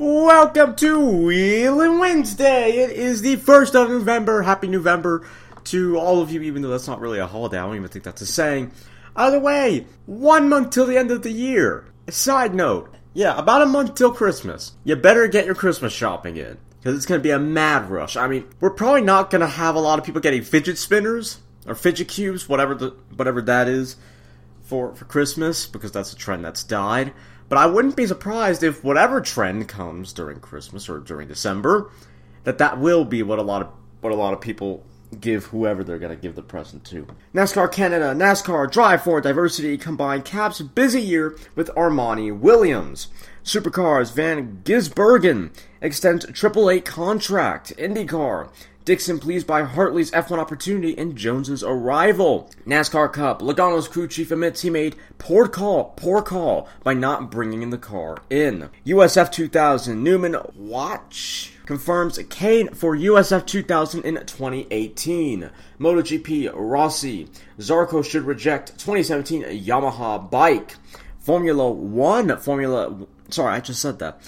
Welcome to Wheeling Wednesday. It is the 1st of November. Happy November to all of you, even though that's not really a holiday. I don't even think that's a saying. Either way, one month till the end of the year. Side note, yeah, about a month till Christmas. You better get your Christmas shopping in. Because it's going to be a mad rush. I mean, we're probably not going to have a lot of people getting fidget spinners or fidget cubes, whatever the whatever that is, for, for Christmas, because that's a trend that's died. But I wouldn't be surprised if whatever trend comes during Christmas or during December, that that will be what a lot of what a lot of people give whoever they're going to give the present to. NASCAR Canada, NASCAR Drive for Diversity combined caps busy year with Armani Williams. Supercars Van Gisbergen extends Triple Eight contract. IndyCar Dixon pleased by Hartley's F1 opportunity and Jones's arrival. NASCAR Cup. Logano's crew chief admits he made poor call, poor call by not bringing the car in. USF 2000. Newman Wachs confirms Kane for USF 2000 in 2018. MotoGP Rossi. Zarco should reject 2017 Yamaha bike. Formula One. Formula. Sorry, I just said that.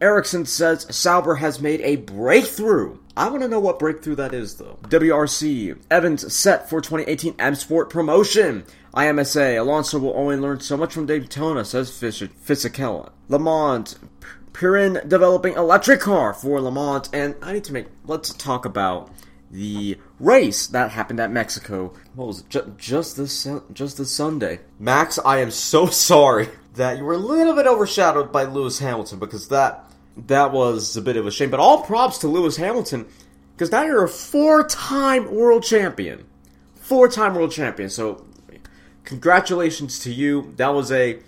Ericsson says Sauber has made a breakthrough. I want to know what breakthrough that is, though. WRC Evans set for 2018 M Sport promotion. IMSA Alonso will only learn so much from Daytona, says Fisichella. Mans Pirenne developing electric car for Le Mans, and I need to make. Let's talk about the race that happened at Mexico. What was it? Just, just this just this Sunday. Max, I am so sorry that you were a little bit overshadowed by Lewis Hamilton because that that was a bit of a shame. But all props to Lewis Hamilton because now you're a four-time world champion, four-time world champion. So congratulations to you. That was a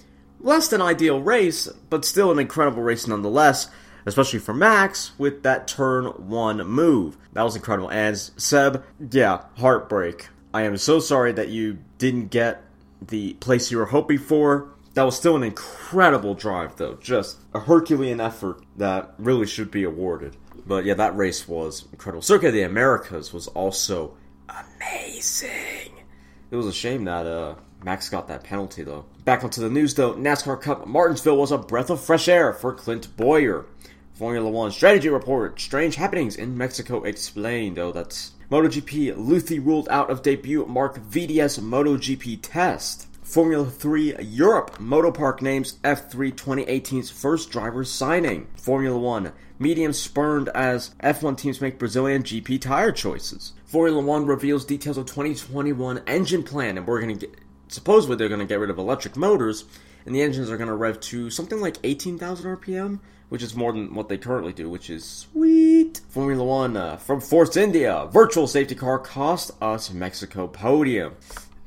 less than ideal race, but still an incredible race nonetheless. Especially for Max with that turn one move. That was incredible. And Seb, yeah, heartbreak. I am so sorry that you didn't get the place you were hoping for. That was still an incredible drive, though. Just a Herculean effort that really should be awarded. But yeah, that race was incredible. Circuit of the Americas was also amazing. It was a shame that uh, Max got that penalty, though. Back onto the news, though. NASCAR Cup Martinsville was a breath of fresh air for Clint Bowyer. Formula One strategy report: Strange happenings in Mexico explained. Though that's MotoGP. Luthi ruled out of debut Marc VDS MotoGP test. Formula 3 Europe Motopark names F3 2018's first driver signing. Formula 1 Medium spurned as F1 teams make Brazilian GP tire choices. Formula 1 reveals details of 2021 engine plan, and we're going to get. Supposedly, they're going to get rid of electric motors, and the engines are going to rev to something like 18,000 RPM, which is more than what they currently do, which is sweet. Formula 1 uh, from Force India Virtual safety car cost us Mexico podium.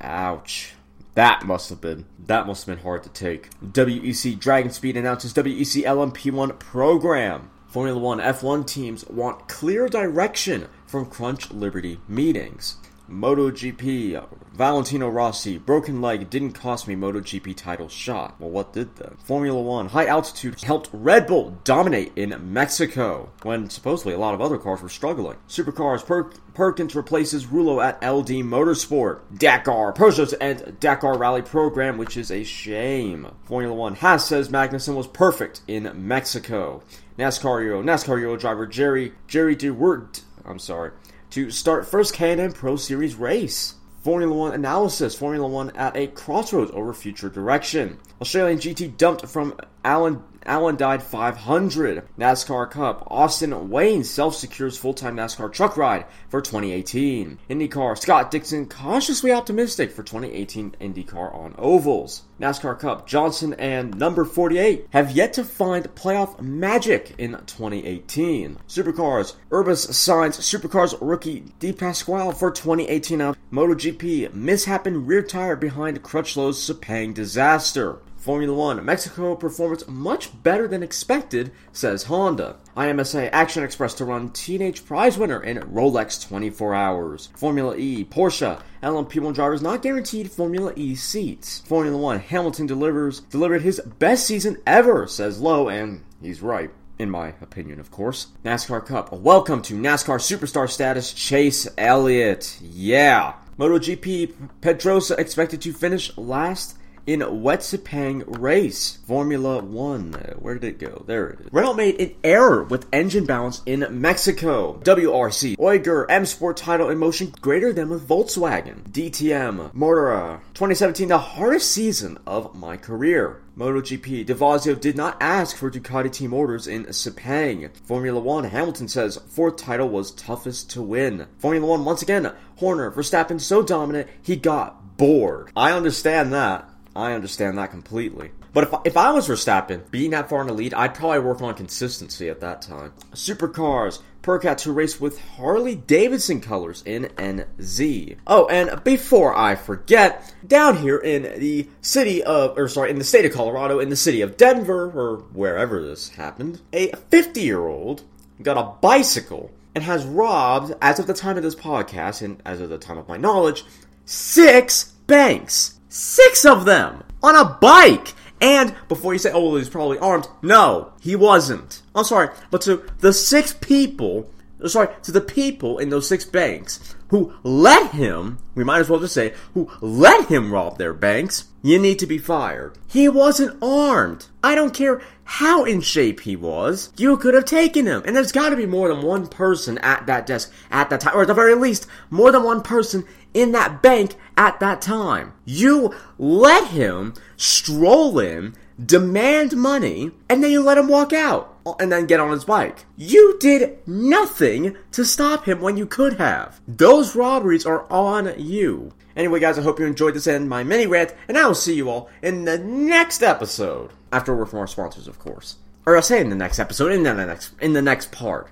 Ouch. That must have been that must have been hard to take. WEC Dragon Speed announces WEC LMP1 program. Formula 1 F1 teams want clear direction from Crunch Liberty meetings. MotoGP, Valentino Rossi, broken leg didn't cost me MotoGP title shot. Well, what did then? Formula One, high altitude helped Red Bull dominate in Mexico when supposedly a lot of other cars were struggling. Supercars, per- Perkins replaces Rullo at LD Motorsport. Dakar, Peugeot's end Dakar Rally program, which is a shame. Formula One, Haas says Magnussen was perfect in Mexico. NASCAR Euro, NASCAR Euro driver Jerry, Jerry De Weerdt, I'm sorry, to start first K&N Pro Series race. Formula One analysis. Formula One at a crossroads over future direction. Australian GT dumped from Allen Allen died 500. NASCAR Cup. Austin Wayne Self secures full time NASCAR truck ride for 2018. IndyCar. Scott Dixon cautiously optimistic for 2018 IndyCar on ovals. NASCAR Cup. Johnson and number 48 have yet to find playoff magic in 2018. Supercars. Erebus signs Supercars rookie De Pasquale for 2018 out. MotoGP. Mishap in rear tire behind Crutchlow's Sepang disaster. Formula One, Mexico performance much better than expected, says Honda. IMSA Action Express to run Teenage Prize winner in Rolex 24 hours. Formula E, Porsche, LMP1 drivers not guaranteed Formula E seats. Formula One, Hamilton delivers delivered his best season ever, says Lowe, and he's right. In my opinion, of course. NASCAR Cup. Welcome to NASCAR superstar status, Chase Elliott. Yeah. MotoGP, Pedrosa expected to finish last in Sepang race, Formula One. Where did it go? There it is. Renault made an error with engine balance in Mexico. WRC, Ogier, M Sport title in motion greater than with Volkswagen. DTM, Mortara, 2017, the hardest season of my career. MotoGP, DeVazio did not ask for Ducati team orders in Sepang. Formula One, Hamilton says fourth title was toughest to win. Formula One, once again, Horner, Verstappen so dominant he got bored. I understand that. I understand that completely. But if, if I was Verstappen, being that far in the lead, I'd probably work on consistency at that time. Supercars, Percat to race with Harley Davidson colors in NZ. Oh, and before I forget, down here in the city of, or sorry, in the state of Colorado, in the city of Denver, or wherever this happened, a 50 year old got a bicycle and has robbed, as of the time of this podcast, and as of the time of my knowledge, six banks. Six of them! On a bike! And before you say, oh, well, he's probably armed, no, he wasn't. I'm sorry, but to the six people, sorry, to the people in those six banks who let him, we might as well just say, who let him rob their banks, you need to be fired. He wasn't armed. I don't care how in shape he was, you could have taken him. And there's gotta be more than one person at that desk at that time, or at the very least, more than one person in that bank at that time. You let him stroll in, demand money, and then you let him walk out and then get on his bike. You did nothing to stop him when you could have. Those robberies are on you. Anyway, guys, I hope you enjoyed this and my mini rant, and I will see you all in the next episode. After we're from our sponsors, of course. Or I'll say in the next episode, in the next in the next part.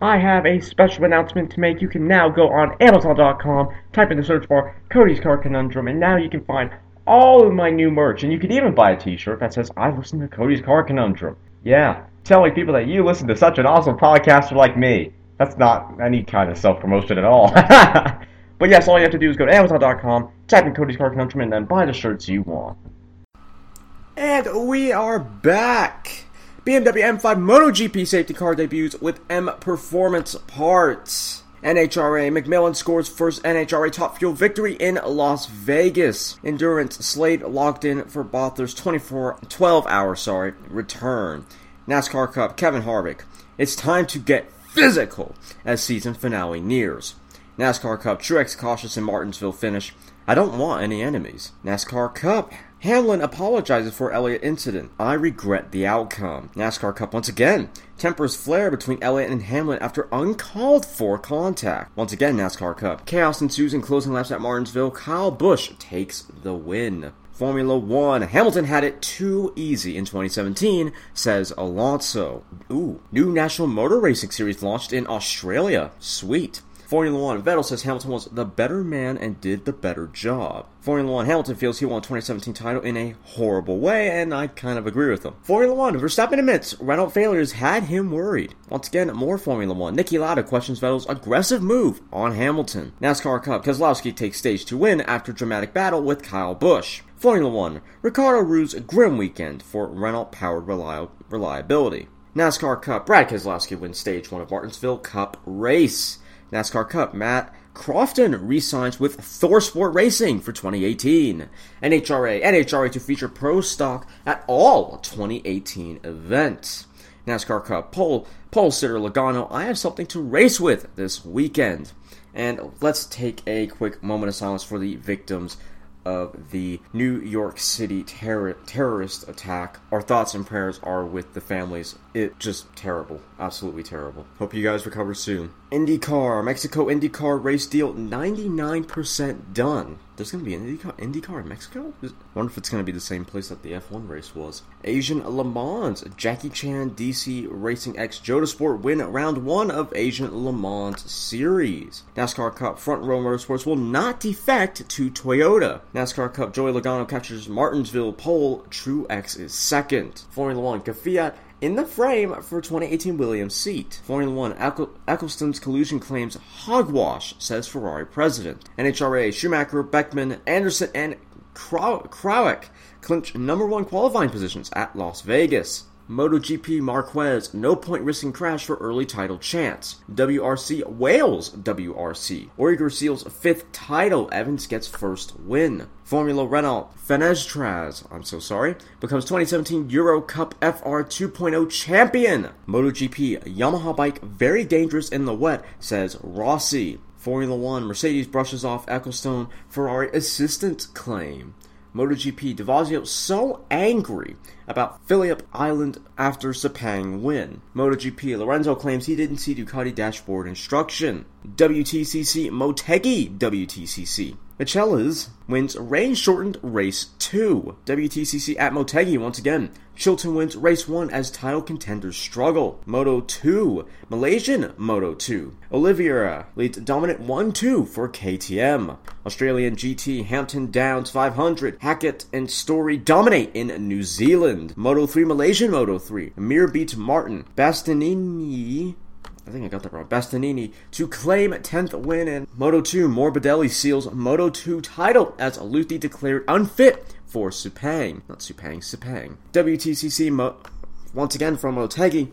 I have a special announcement to make. You can now go on Amazon.com, type in the search bar Cody's Car Conundrum, and now you can find all of my new merch. And you can even buy a t shirt that says, I listen to Cody's Car Conundrum. Yeah, telling people that you listen to such an awesome podcaster like me. That's not any kind of self promotion at all. but yes, all you have to do is go to Amazon.com, type in Cody's Car Conundrum, and then buy the shirts you want. And we are back! BMW M5 MotoGP safety car debuts with M Performance parts. NHRA McMillen scores first NHRA Top Fuel victory in Las Vegas. Endurance Slade locked in for Bathurst 24 12 hour sorry return. NASCAR Cup Kevin Harvick. It's time to get physical as season finale nears. NASCAR Cup Truex cautious in Martinsville finish. I don't want any enemies. NASCAR Cup Hamlin apologizes for Elliott incident. I regret the outcome. NASCAR Cup once again. Tempers flare between Elliott and Hamlin after uncalled for contact. Once again, NASCAR Cup. Chaos ensues in closing laps at Martinsville. Kyle Busch takes the win. Formula One. Hamilton had it too easy in 2017, says Alonso. Ooh, new National Motor Racing Series launched in Australia. Sweet. Formula One, Vettel says Hamilton was the better man and did the better job. Formula One, Hamilton feels he won 2017 title in a horrible way, and I kind of agree with him. Formula One, Verstappen admits Renault failures had him worried. Once again, more Formula One. Niki Lauda questions Vettel's aggressive move on Hamilton. NASCAR Cup, Keselowski takes stage to win after dramatic battle with Kyle Busch. Formula One, Ricciardo Rue's grim weekend for Renault powered reliability. NASCAR Cup, Brad Keselowski wins stage one of Martinsville Cup race. NASCAR Cup, Matt Crafton re-signs with Thor Sport Racing for 2018. NHRA, NHRA to feature pro stock at all 2018 events. NASCAR Cup, pole, pole sitter Logano, I have something to race with this weekend. And let's take a quick moment of silence for the victims of the New York City terror- terrorist attack. Our thoughts and prayers are with the families. It just terrible, absolutely terrible. Hope you guys recover soon. IndyCar, Mexico IndyCar race deal 99% done. There's going to be an IndyCar, IndyCar in Mexico? I wonder if it's going to be the same place that the F1 race was. Asian Le Mans, Jackie Chan DC Racing X Jota win round one of Asian Le Mans Series. NASCAR Cup Front Row Motorsports will not defect to Toyota. NASCAR Cup Joey Logano captures Martinsville pole. Truex is second. Formula One Kvyat in the frame for 2018 Williams seat. Formula One, Ecclestone's collusion claims hogwash, says Ferrari president. NHRA, Schumacher, Beckman, Anderson, and Krawiec clinch number one qualifying positions at Las Vegas. MotoGP Marquez, no point risking crash for early title chance. WRC Wales, WRC. Ogier seals fifth title, Evans gets first win. Formula Renault, Fenestraz, I'm so sorry, becomes 2017 Euro Cup FR 2.0 champion. MotoGP, Yamaha bike very dangerous in the wet, says Rossi. Formula One, Mercedes brushes off Ecclestone Ferrari assistant claim. MotoGP, DeVazio so angry about Phillip Island after Sepang win. MotoGP, Lorenzo claims he didn't see Ducati dashboard instruction. WTCC, Motegi WTCC. Michelisz wins rain shortened race 2. WTCC at Motegi once again. Chilton wins race 1 as title contenders struggle. Moto 2. Malaysian Moto 2. Oliveira leads dominant 1 2 for KTM. Australian GT Hampton Downs 500. Hackett and Story dominate in New Zealand. Moto 3 Malaysian Moto 3. Mir beats Martin. Bastianini I think I got that wrong. Bastianini to claim 10th win in Moto 2. Morbidelli seals Moto 2 title as Aluthi declared unfit for Supang. Not Supang, Supang. WTCC Mo- once again from Motegi.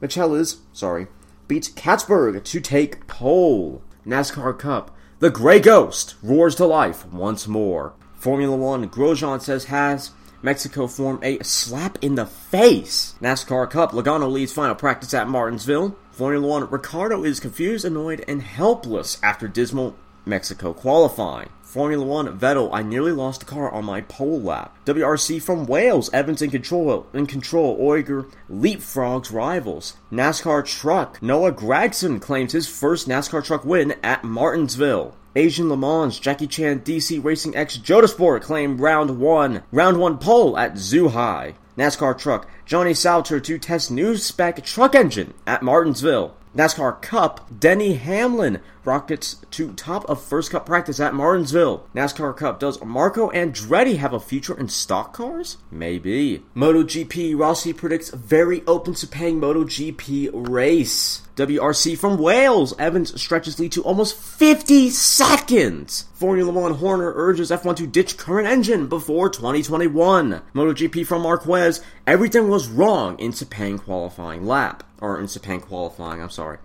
Michelisz, sorry, beats Catsburg to take pole. NASCAR Cup. The Grey Ghost roars to life once more. Formula One, Grosjean says has Mexico form a slap in the face. NASCAR Cup, Logano leads final practice at Martinsville. Formula One, Ricciardo is confused, annoyed, and helpless after dismal Mexico qualifying. Formula One, Vettel, I nearly lost the car on my pole lap. WRC from Wales, Evans in control, in control, Ogier leapfrogs rivals. NASCAR truck, Noah Gragson claims his first NASCAR truck win at Martinsville. Asian Le Mans, Jackie Chan DC Racing X Jota Sport claim round one, round one pole at Zhuhai. NASCAR truck, Johnny Sauter to test new spec truck engine at Martinsville. NASCAR Cup, Denny Hamlin rockets to top of first cup practice at Martinsville. NASCAR Cup, does Marco Andretti have a future in stock cars? Maybe. MotoGP, Rossi predicts very open to Sepang MotoGP race. WRC from Wales, Evans stretches lead to almost 50 seconds. Formula One Horner urges F1 to ditch current engine before 2021. MotoGP from Marquez, everything was wrong in Sepang qualifying lap. Or in Sepang qualifying, I'm sorry.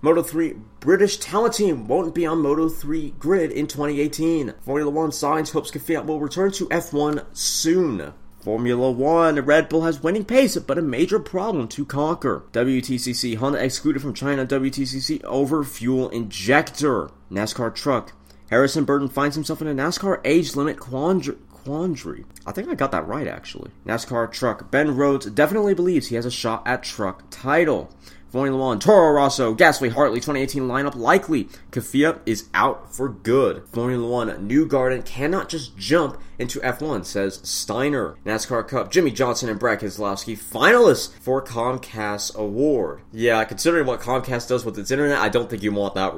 Moto 3 British talent team won't be on Moto 3 grid in 2018. Formula One Sainz hopes Kvyat will return to F1 soon. Formula One, Red Bull has winning pace, but a major problem to conquer. WTCC, Honda excluded from China, WTCC over fuel injector. NASCAR truck. Harrison Burton finds himself in a NASCAR age limit quandary. Quandary. I think I got that right actually. NASCAR truck. Ben Rhodes definitely believes he has a shot at truck title. Formula One, Toro Rosso, Gasly, Hartley 2018 lineup likely. Kvyat is out for good. Formula One, Newgarden cannot just jump into F1, says Steiner. NASCAR Cup, Jimmie Johnson and Brad Keselowski finalists for Comcast Award. Yeah, considering what Comcast does with its internet, I don't think you want that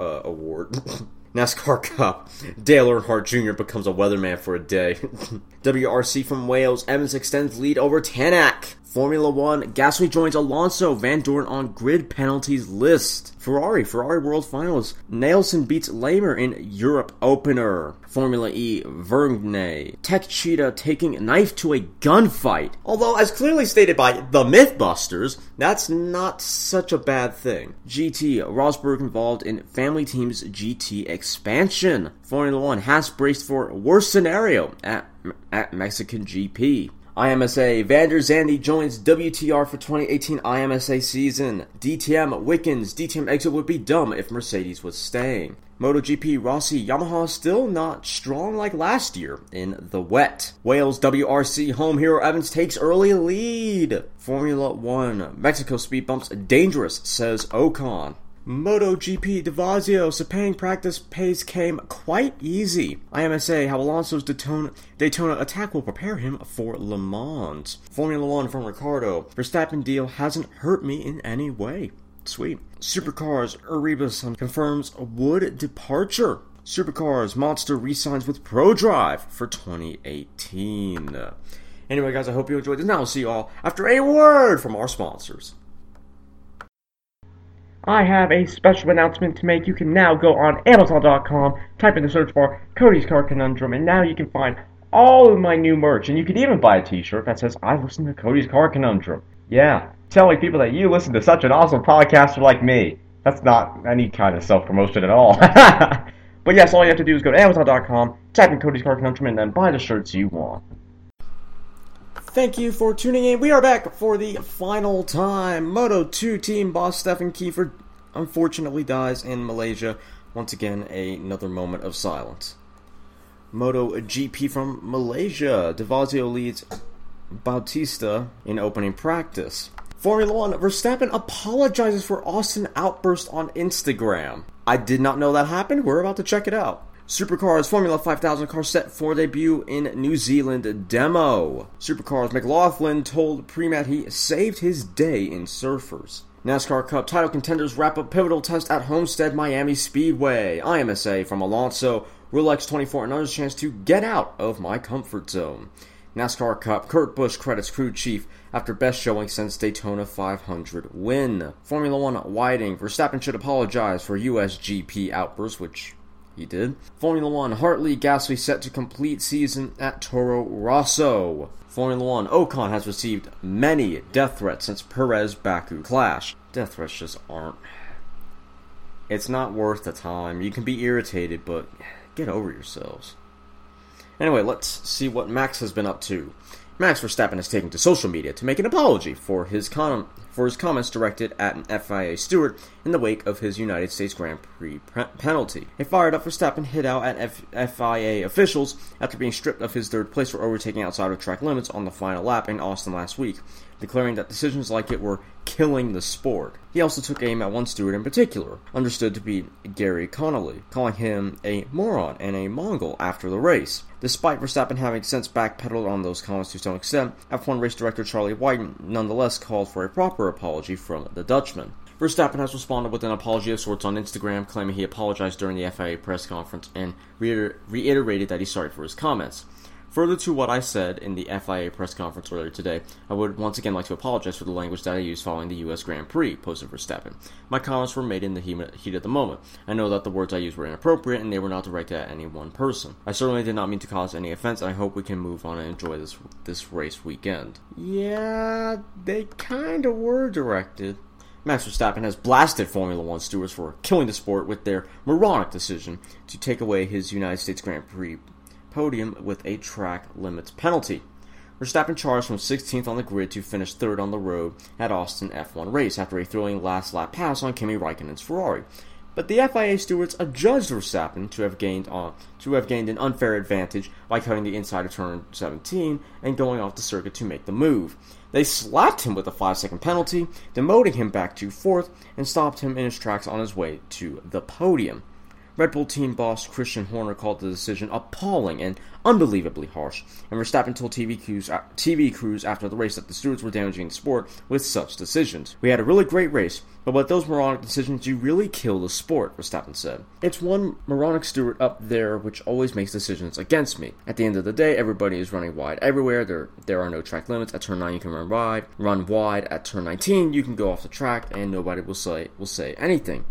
uh, award. NASCAR Cup. Dale Earnhardt Jr. becomes a weatherman for a day. WRC from Wales. Evans extends lead over Tanak. Formula One, Gasly joins Alonso, Vandoorne on grid penalties list. Ferrari, Ferrari World Finals, Nelson beats Lamer in Europe opener. Formula E, Vergne, Techeetah taking knife to a gunfight. Although, as clearly stated by the Mythbusters, that's not such a bad thing. GT, Rosberg involved in Family Team's GT expansion. Formula One, has braced for worst scenario at, at Mexican GP. IMSA, Vander Zande joins WTR for 2018 IMSA season. DTM, Wickens, DTM exit would be dumb if Mercedes was staying. MotoGP, Rossi, Yamaha still not strong like last year in the wet. Wales WRC, home hero Evans takes early lead. Formula 1, Mexico speed bumps dangerous, says Ocon. MotoGP DeVazio Sepang practice pace came quite easy. IMSA how Alonso's Daytona, Daytona attack will prepare him for Le Mans. Formula One from Ricciardo Verstappen deal hasn't hurt me in any way. Sweet. Supercars Erebus confirms Wood departure. Supercars Mostert resigns with ProDrive for 2018. Anyway, guys, I hope you enjoyed this. Now, we'll see you all after a word from our sponsors. I have a special announcement to make. You can now go on Amazon.com, type in the search bar Cody's Car Conundrum, and now you can find all of my new merch. And you can even buy a t shirt that says, I listen to Cody's Car Conundrum. Yeah, telling people that you listen to such an awesome podcaster like me. That's not any kind of self promotion at all. but yes, all you have to do is go to Amazon.com, type in Cody's Car Conundrum, and then buy the shirts you want. Thank you for tuning in. We are back for the final time. Moto 2 team boss Stefan Kiefer unfortunately dies in Malaysia. Once again, another moment of silence. Moto GP from Malaysia. Devazio leads Bautista in opening practice. Formula One, Verstappen apologizes for Austin outburst on Instagram. I did not know that happened. We're about to check it out. Supercars Formula 5000 car set for debut in New Zealand demo. Supercars McLaughlin told Premat he saved his day in surfers. NASCAR Cup title contenders wrap up pivotal test at Homestead Miami Speedway. IMSA from Alonso, Rolex 24, another chance to get out of my comfort zone. NASCAR Cup, Kurt Busch credits crew chief after best showing since Daytona 500 win. Formula One Whiting, Verstappen should apologize for USGP outburst, which he did. Formula One Hartley Gasly set to complete season at Toro Rosso. Formula One Ocon has received many death threats since Perez Baku clash. Death threats just aren't. It's not worth the time. You can be irritated, but get over yourselves. Anyway, let's see what Max has been up to. Max Verstappen has taken to social media to make an apology for his for his comments directed at an FIA steward in the wake of his United States Grand Prix pre- penalty. A fired up Verstappen hit out at F- FIA officials after being stripped of his third place for overtaking outside of track limits on the final lap in Austin last week declaring that decisions like it were killing the sport. He also took aim at one steward in particular, understood to be Gary Connolly, calling him a moron and a Mongol after the race. Despite Verstappen having since backpedaled on those comments to some extent, F1 race director Charlie White nonetheless called for a proper apology from the Dutchman. Verstappen has responded with an apology of sorts on Instagram, claiming he apologized during the FIA press conference and reiter- reiterated that he's sorry for his comments. Further to what I said in the FIA press conference earlier today, I would once again like to apologize for the language that I used following the U.S. Grand Prix, posted Verstappen. My comments were made in the heat of the moment. I know that the words I used were inappropriate and they were not directed at any one person. I certainly did not mean to cause any offense, and I hope we can move on and enjoy this this race weekend. Yeah, they kinda were directed. Max Verstappen has blasted Formula One stewards for killing the sport with their moronic decision to take away his United States Grand Prix podium with a track limits penalty. Verstappen charged from 16th on the grid to finish third on the road at Austin F1 race after a thrilling last lap pass on Kimi Raikkonen's Ferrari. But the FIA stewards adjudged Verstappen to have gained to have gained an unfair advantage by cutting the inside of turn 17 and going off the circuit to make the move. They slapped him with a 5 second penalty, demoting him back to fourth, and stopped him in his tracks on his way to the podium. Red Bull team boss Christian Horner called the decision appalling and unbelievably harsh, and Verstappen told TV crews, TV crews after the race that the stewards were damaging the sport with such decisions. We had a really great race, but with those moronic decisions, you really kill the sport, Verstappen said. It's one moronic steward up there which always makes decisions against me. At the end of the day, everybody is running wide everywhere. There, there are no track limits. At turn 9, you can run wide. Run wide. At turn 19, you can go off the track, and nobody will say will say anything.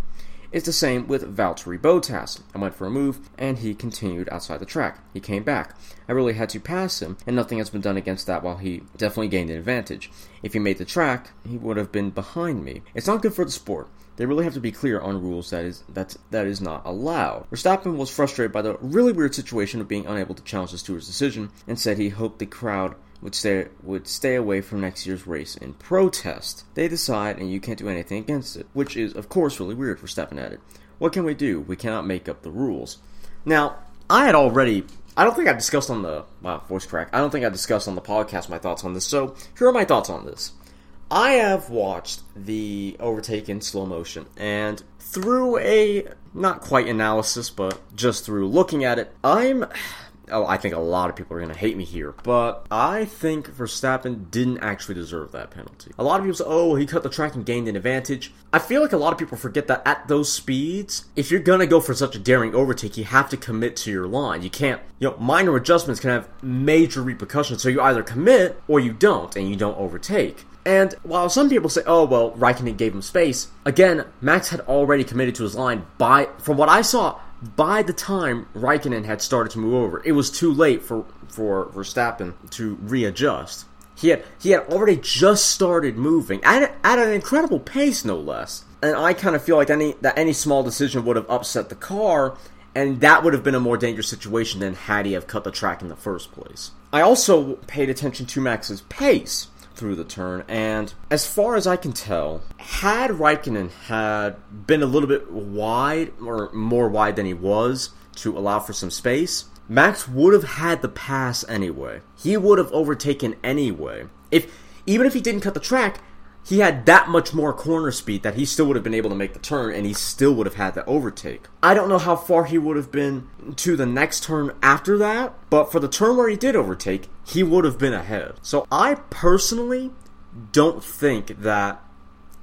It's the same with Valtteri Bottas. I went for a move, and he continued outside the track. He came back. I really had to pass him, and nothing has been done against that while he definitely gained an advantage. If he made the track, he would have been behind me. It's not good for the sport. They really have to be clear on rules that is that that is not allowed. Verstappen was frustrated by the really weird situation of being unable to challenge the steward's decision and said he hoped the crowd would stay would stay away from next year's race in protest. They decide, and you can't do anything against it, which is of course really weird for stepping at it. What can we do? We cannot make up the rules. Now, I had already. I don't think I discussed on the wow voice crack. I don't think I discussed on the podcast my thoughts on this. So here are my thoughts on this. I have watched the overtake in slow motion, and through a not quite analysis, but just through looking at it, I'm oh, I think a lot of people are going to hate me here, but I think Verstappen didn't actually deserve that penalty. A lot of people say, oh, he cut the track and gained an advantage. I feel like a lot of people forget that at those speeds, if you're going to go for such a daring overtake, you have to commit to your line. You can't, you know, minor adjustments can have major repercussions, so you either commit or you don't, and you don't overtake. And while some people say, oh, well, Raikkonen gave him space, again, Max had already committed to his line by, from what I saw, by the time Raikkonen had started to move over, it was too late for for Verstappen to readjust. He had he had already just started moving at, at an incredible pace, no less. And I kind of feel like any that any small decision would have upset the car, and that would have been a more dangerous situation than had he have cut the track in the first place. I also paid attention to Max's pace through the turn, and as far as I can tell, had Raikkonen had been a little bit wide or more wide than he was to allow for some space, Max would have had the pass anyway. He would have overtaken anyway. If even if he didn't cut the track, he had that much more corner speed that he still would have been able to make the turn and he still would have had the overtake. I don't know how far he would have been to the next turn after that, but for the turn where he did overtake, he would have been ahead. So I personally don't think that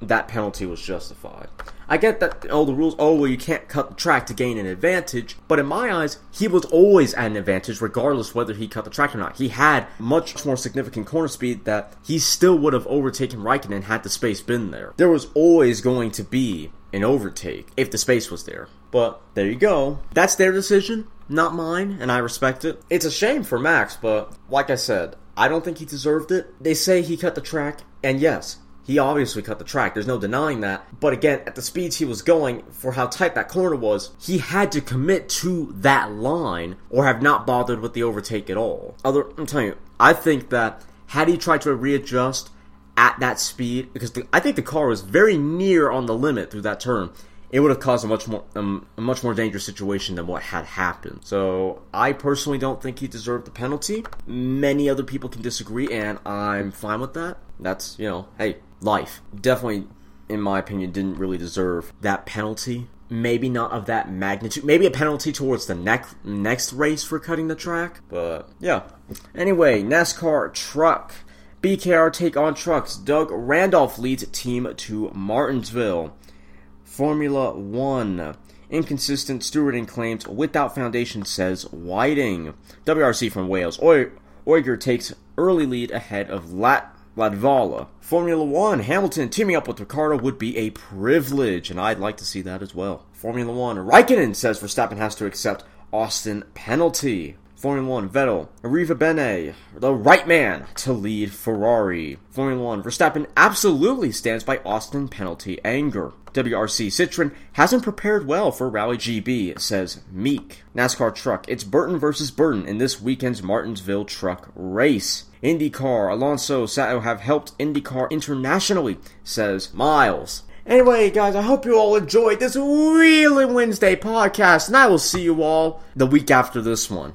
that penalty was justified. I get that all the rules, oh, well, you can't cut the track to gain an advantage, but in my eyes, he was always at an advantage regardless whether he cut the track or not. He had much more significant corner speed that he still would have overtaken Raikkonen had the space been there. There was always going to be an overtake if the space was there. But there you go. That's their decision, not mine, and I respect it. It's a shame for Max, but like I said, I don't think he deserved it. They say he cut the track, and yes, he obviously cut the track. There's no denying that. But again, at the speeds he was going, for how tight that corner was, he had to commit to that line or have not bothered with the overtake at all. Other, I'm telling you, I think that had he tried to readjust at that speed, because the, I think the car was very near on the limit through that turn, it would have caused a much more um, a much more dangerous situation than what had happened. So I personally don't think he deserved the penalty. Many other people can disagree, and I'm fine with that. That's you know, hey, life. Definitely, in my opinion, didn't really deserve that penalty. Maybe not of that magnitude. Maybe a penalty towards the next next race for cutting the track. But yeah. Anyway, NASCAR truck. BKR take on trucks. Doug Randolph leads team to Martinsville. Formula One. Inconsistent stewarding claims without foundation, says Whiting. WRC from Wales. Ogier takes early lead ahead of Lat Latvala. Formula One, Hamilton teaming up with Ricciardo would be a privilege, and I'd like to see that as well. Formula One, Raikkonen says Verstappen has to accept Austin penalty. Formula One, Vettel, Arrivabene, the right man to lead Ferrari. Formula One, Verstappen absolutely stands by Austin penalty anger. WRC Citroen hasn't prepared well for Rally GB, says Meeke. NASCAR Truck, it's Burton versus Burton in this weekend's Martinsville Truck Race. IndyCar, Alonso Sato have helped IndyCar internationally, says Miles. Anyway, guys, I hope you all enjoyed this Wheeling Wednesday podcast, and I will see you all the week after this one.